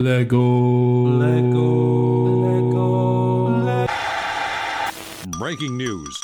Lego. Lego. Bricking news.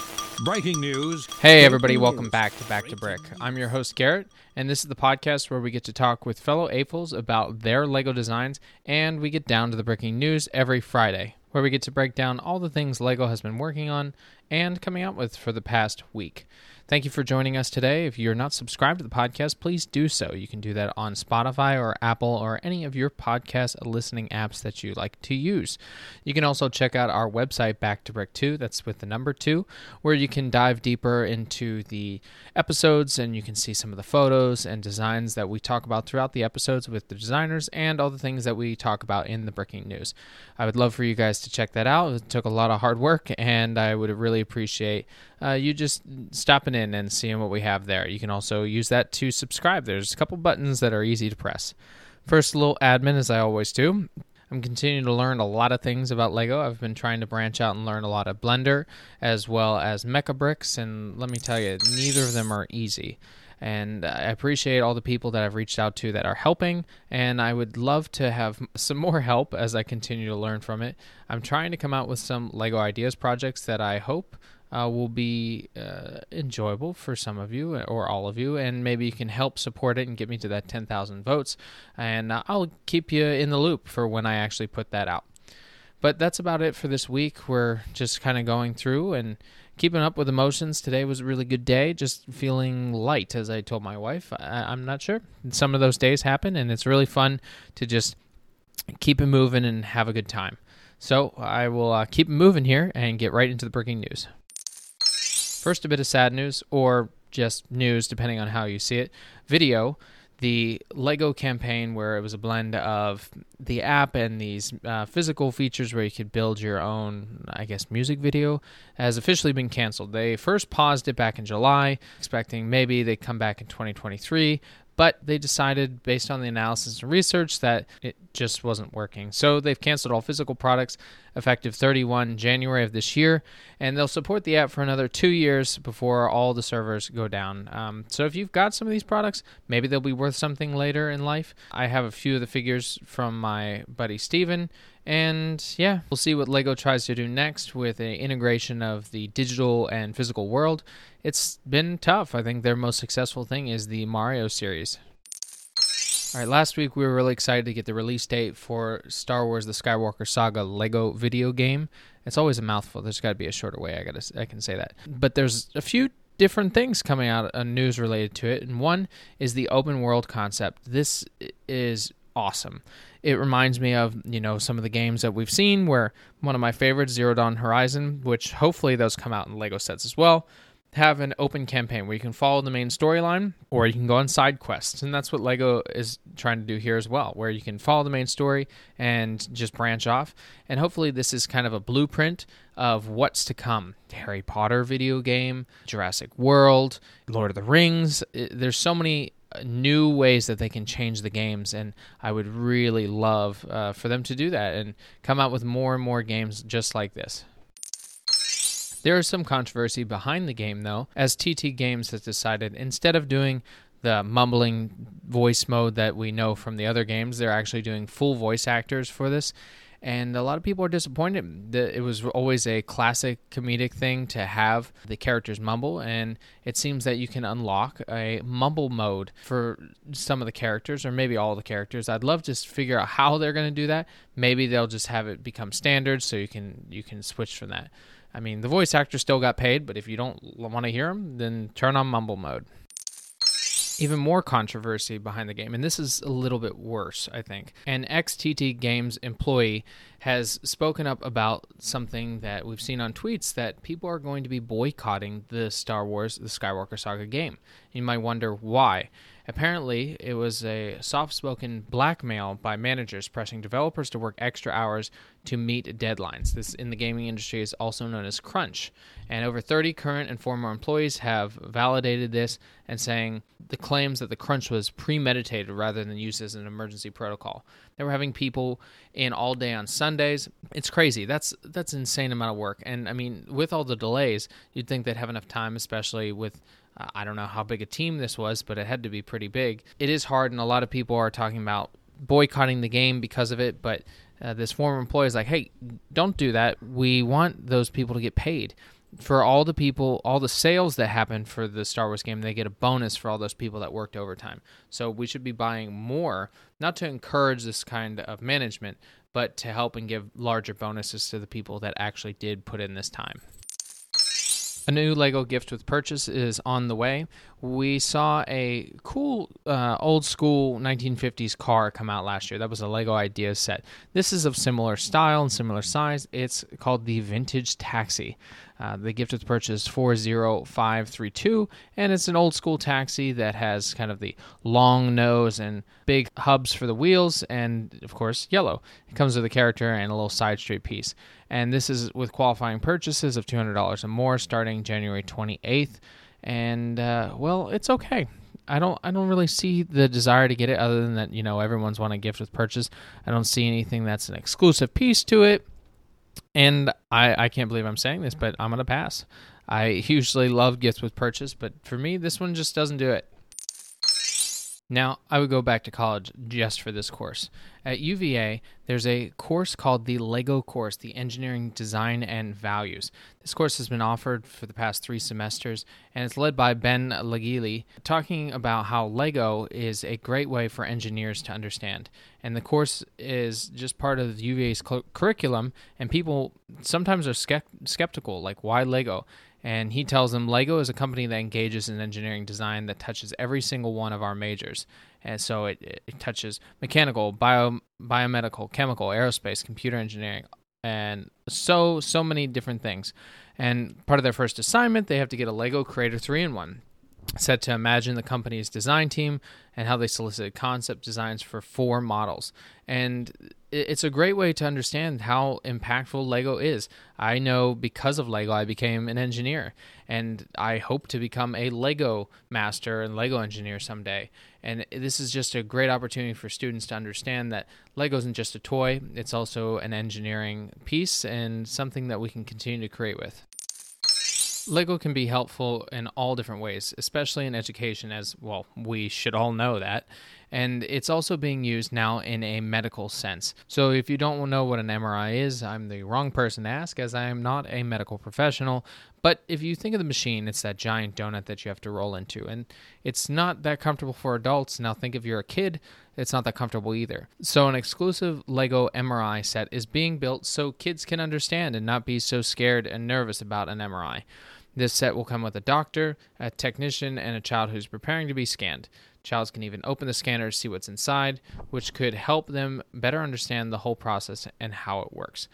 Bricking news. Hey, everybody, welcome back to Back to Brick. I'm your host, Garrett, and this is the podcast where we get to talk with fellow AFOLs about their Lego designs, and we get down to the bricking news every Friday, where we get to break down all the things Lego has been working on and coming out with for the past week. Thank you for joining us today. If you're not subscribed to the podcast, please do so. You can do that on Spotify or Apple or any of your podcast listening apps that you like to use. You can also check out our website, Back to Brick 2, that's with the number 2, where you can dive deeper into the episodes and you can see some of the photos and designs that we talk about throughout the episodes with the designers and all the things that we talk about in the Bricking News. I would love for you guys to check that out. It took a lot of hard work, and I would really appreciate uh, you just stopping in and seeing what we have there. You can also use that to subscribe. There's a couple buttons that are easy to press. First, little admin, as I always do. I'm continuing to learn a lot of things about Lego. I've been trying to branch out and learn a lot of Blender as well as Mecabricks, and let me tell you, neither of them are easy. And I appreciate all the people that I've reached out to that are helping, and I would love to have some more help as I continue to learn from it. I'm trying to come out with some Lego Ideas projects that I hope uh, will be uh, enjoyable for some of you or all of you, and maybe you can help support it and get me to that 10,000 votes. And uh, I'll keep you in the loop for when I actually put that out. But that's about it for this week. We're just kind of going through and keeping up with emotions. Today was a really good day, just feeling light, as I told my wife. I- am not sure. Some of those days happen, and it's really fun to just keep it moving and have a good time. So I will uh, keep moving here and get right into the bricking news. First, a bit of sad news, or just news, depending on how you see it. VIDIYO, the Lego campaign, where it was a blend of the app and these uh, physical features where you could build your own, I guess, music video, has officially been canceled. They first paused it back in July, expecting maybe they come back in 2023, but they decided, based on the analysis and research, that it just wasn't working. So they've canceled all physical products effective 31 January of this year, and they'll support the app for another two years before all the servers go down. Um, so if you've got some of these products, maybe they'll be worth something later in life. I have a few of the figures from my buddy Steven. And yeah, we'll see what LEGO tries to do next with an integration of the digital and physical world. It's been tough. I think their most successful thing is the Mario series. All right, last week we were really excited to get the release date for Star Wars: The Skywalker Saga Lego video game. It's always a mouthful. There's got to be a shorter way. I got I can say that. But there's a few different things coming out uh, news related to it, and one is the open world concept. This is awesome. It reminds me of, you know, some of the games that we've seen where one of my favorites, Zero Dawn Horizon, which hopefully those come out in Lego sets as well have an open campaign where you can follow the main storyline or you can go on side quests. And that's what LEGO is trying to do here as well, where you can follow the main story and just branch off. And hopefully, this is kind of a blueprint of what's to come Harry Potter video game, Jurassic World, Lord of the Rings. There's so many new ways that they can change the games and i would really love uh, for them to do that and come out with more and more games just like this there is some controversy behind the game, though, as TT Games has decided instead of doing the mumbling voice mode that we know from the other games, they're actually doing full voice actors for this. And a lot of people are disappointed. That it was always a classic comedic thing to have the characters mumble, and it seems that you can unlock a mumble mode for some of the characters, or maybe all the characters. I'd love to figure out how they're going to do that. Maybe they'll just have it become standard, so you can you can switch from that. I mean, the voice actor still got paid, but if you don't want to hear them, then turn on mumble mode. Even more controversy behind the game, and this is a little bit worse, I think. An XTT Games employee has spoken up about something that we've seen on tweets that people are going to be boycotting the Star Wars The Skywalker Saga game. You might wonder why. Apparently, it was a soft spoken blackmail by managers pressing developers to work extra hours to meet deadlines. This in the gaming industry is also known as crunch. And over 30 current and former employees have validated this and saying the claims that the crunch was premeditated rather than used as an emergency protocol. They were having people in all day on Sundays. It's crazy. That's that's insane amount of work. And I mean, with all the delays, you'd think they'd have enough time, especially with I don't know how big a team this was, but it had to be pretty big. It is hard, and a lot of people are talking about boycotting the game because of it, but uh, this former employee is like, hey, don't do that. We want those people to get paid. For all the people, all the sales that happen for the Star Wars game, they get a bonus for all those people that worked overtime. So we should be buying more, not to encourage this kind of management, but to help and give larger bonuses to the people that actually did put in this time. A new Lego gift with purchase is on the way. We saw a cool uh, old school 1950s car come out last year. That was a Lego Ideas set. This is of similar style and similar size. It's called the Vintage Taxi. Uh, the gift with purchase 40532, and it's an old school taxi that has kind of the long nose and big hubs for the wheels, and of course, yellow. It comes with a character and a little side street piece and this is with qualifying purchases of $200 or more starting January 28th. And uh, well, it's okay. I don't I don't really see the desire to get it other than that you know everyone's want a gift with purchase. I don't see anything that's an exclusive piece to it. And I, I can't believe I'm saying this, but I'm gonna pass. I usually love gifts with purchase, but for me this one just doesn't do it. Now, I would go back to college just for this course. At UVA, there's a course called the LEGO course, the Engineering Design and Values. This course has been offered for the past three semesters, and it's led by Ben Laugelli, talking about how LEGO is a great way for engineers to understand. And the course is just part of UVA's curriculum, and people sometimes are skeptical, like, why LEGO? And he tells them Lego is a company that engages in engineering design that touches every single one of our majors. And so it, it touches mechanical, bio, biomedical, chemical, aerospace, computer engineering, and so, so many different things. And part of their first assignment, they have to get a Lego Creator 3 in 1 set to imagine the company's design team and how they solicited concept designs for four models. And it's a great way to understand how impactful Lego is. I know because of Lego, I became an engineer, and I hope to become a Lego master and Lego engineer someday. And this is just a great opportunity for students to understand that Lego isn't just a toy, it's also an engineering piece and something that we can continue to create with. Lego can be helpful in all different ways, especially in education, as well, we should all know that. And it's also being used now in a medical sense. So if you don't know what an MRI is, I'm the wrong person to ask, as I am not a medical professional. But if you think of the machine, it's that giant donut that you have to roll into. And it's not that comfortable for adults. Now, think if you're a kid, it's not that comfortable either. So, an exclusive LEGO MRI set is being built so kids can understand and not be so scared and nervous about an MRI. This set will come with a doctor, a technician, and a child who's preparing to be scanned. Childs can even open the scanner to see what's inside, which could help them better understand the whole process and how it works.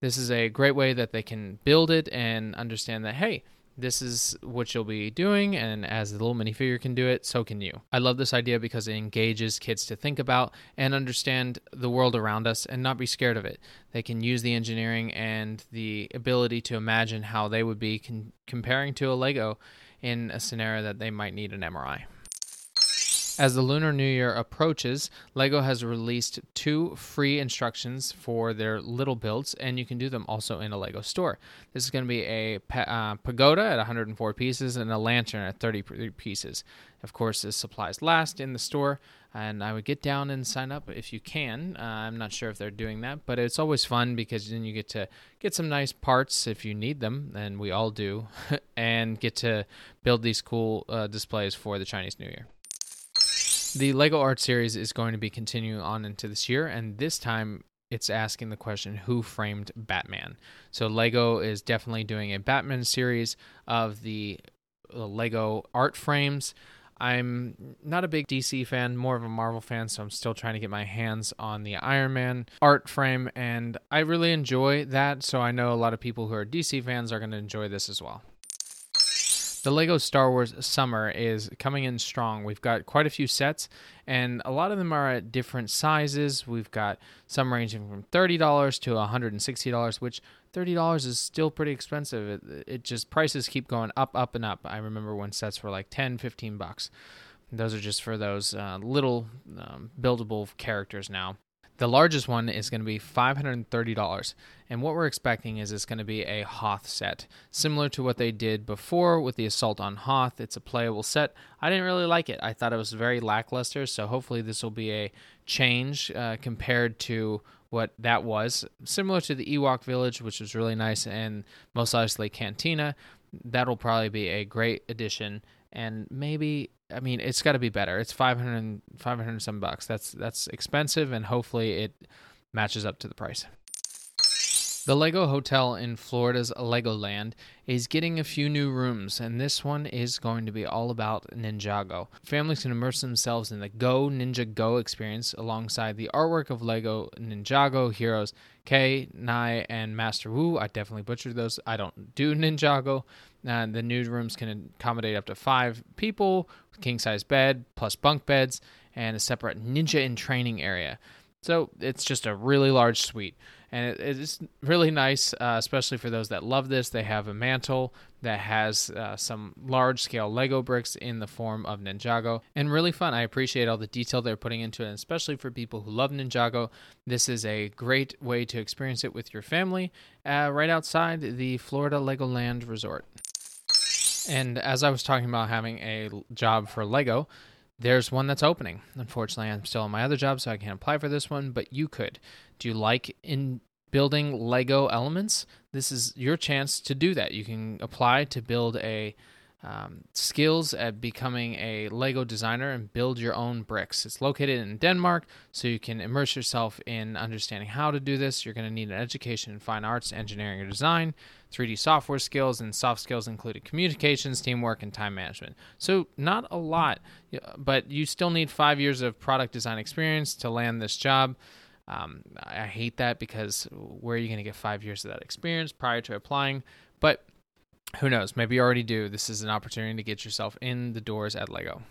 This is a great way that they can build it and understand that, hey, this is what you'll be doing, and as the little minifigure can do it, so can you. I love this idea because it engages kids to think about and understand the world around us and not be scared of it. They can use the engineering and the ability to imagine how they would be con- comparing to a Lego in a scenario that they might need an MRI. As the Lunar New Year approaches, LEGO has released two free instructions for their little builds, and you can do them also in a LEGO store. This is going to be a uh, pagoda at 104 pieces and a lantern at 30 pieces. Of course, this supplies last in the store, and I would get down and sign up if you can. Uh, I'm not sure if they're doing that, but it's always fun because then you get to get some nice parts if you need them, and we all do, and get to build these cool uh, displays for the Chinese New Year. The Lego Art series is going to be continuing on into this year, and this time it's asking the question who framed Batman. So Lego is definitely doing a Batman series of the Lego art frames. I'm not a big DC fan, more of a Marvel fan, so I'm still trying to get my hands on the Iron Man art frame, and I really enjoy that. So I know a lot of people who are DC fans are going to enjoy this as well. The Lego Star Wars Summer is coming in strong. We've got quite a few sets, and a lot of them are at different sizes. We've got some ranging from $30 to $160, which $30 is still pretty expensive. It, it just prices keep going up, up, and up. I remember when sets were like 10, 15 bucks. Those are just for those uh, little um, buildable characters now. The largest one is going to be $530. And what we're expecting is it's going to be a Hoth set, similar to what they did before with the Assault on Hoth. It's a playable set. I didn't really like it. I thought it was very lackluster, so hopefully this will be a change uh, compared to what that was. Similar to the Ewok Village, which was really nice, and most obviously Cantina. That'll probably be a great addition and maybe I mean it's got to be better. It's 500 500 some bucks. That's that's expensive and hopefully it matches up to the price. The Lego Hotel in Florida's Legoland is getting a few new rooms, and this one is going to be all about Ninjago. Families can immerse themselves in the Go Ninja Go experience alongside the artwork of Lego Ninjago heroes Kei, Nai, and Master Wu. I definitely butchered those. I don't do Ninjago. Uh, the new rooms can accommodate up to five people, king size bed, plus bunk beds, and a separate ninja in training area. So it's just a really large suite and it, it's really nice, uh, especially for those that love this. They have a mantle that has uh, some large scale Lego bricks in the form of Ninjago, and really fun. I appreciate all the detail they're putting into it, and especially for people who love Ninjago. This is a great way to experience it with your family uh, right outside the Florida Legoland Resort. And as I was talking about having a job for Lego, there's one that's opening. Unfortunately, I'm still on my other job, so I can't apply for this one, but you could. Do you like in building Lego elements? This is your chance to do that. You can apply to build a um, skills at becoming a Lego designer and build your own bricks. It's located in Denmark, so you can immerse yourself in understanding how to do this. You're going to need an education in fine arts, engineering, or design, 3D software skills, and soft skills included communications, teamwork, and time management. So, not a lot, but you still need five years of product design experience to land this job. Um, I hate that because where are you going to get five years of that experience prior to applying? But who knows? Maybe you already do. This is an opportunity to get yourself in the doors at Lego.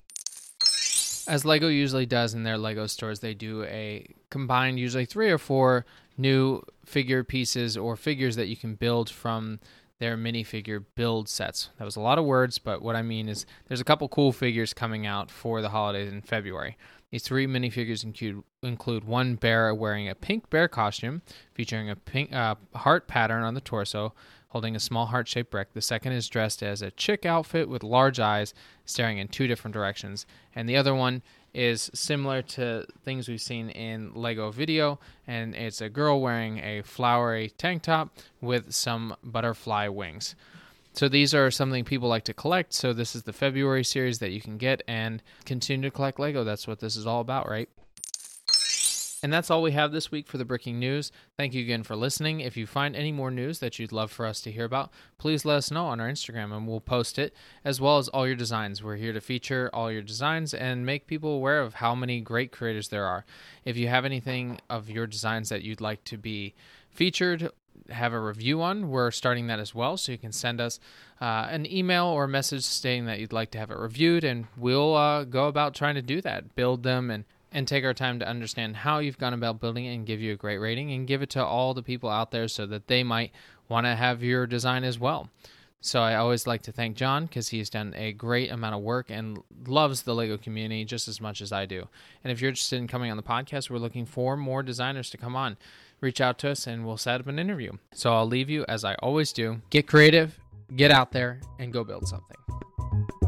As Lego usually does in their Lego stores, they do a combined, usually three or four new figure pieces or figures that you can build from their minifigure build sets. That was a lot of words, but what I mean is there's a couple cool figures coming out for the holidays in February. These three minifigures include, include one bear wearing a pink bear costume featuring a pink uh, heart pattern on the torso, holding a small heart shaped brick. The second is dressed as a chick outfit with large eyes, staring in two different directions. And the other one is similar to things we've seen in Lego VIDIYO, and it's a girl wearing a flowery tank top with some butterfly wings. So these are something people like to collect. So this is the February series that you can get and continue to collect Lego. That's what this is all about, right? And that's all we have this week for the Bricking News. Thank you again for listening. If you find any more news that you'd love for us to hear about, please let us know on our Instagram and we'll post it, as well as all your designs. We're here to feature all your designs and make people aware of how many great creators there are. If you have anything of your designs that you'd like to be featured, have a review on, we're starting that as well. So you can send us uh, an email or a message stating that you'd like to have it reviewed, and we'll uh, go about trying to do that, build them, and and take our time to understand how you've gone about building it and give you a great rating and give it to all the people out there so that they might want to have your design as well. So I always like to thank John because he's done a great amount of work and loves the Lego community just as much as I do. And if you're interested in coming on the podcast, we're looking for more designers to come on. Reach out to us and we'll set up an interview. So I'll leave you as I always do. Get creative, get out there, and go build something.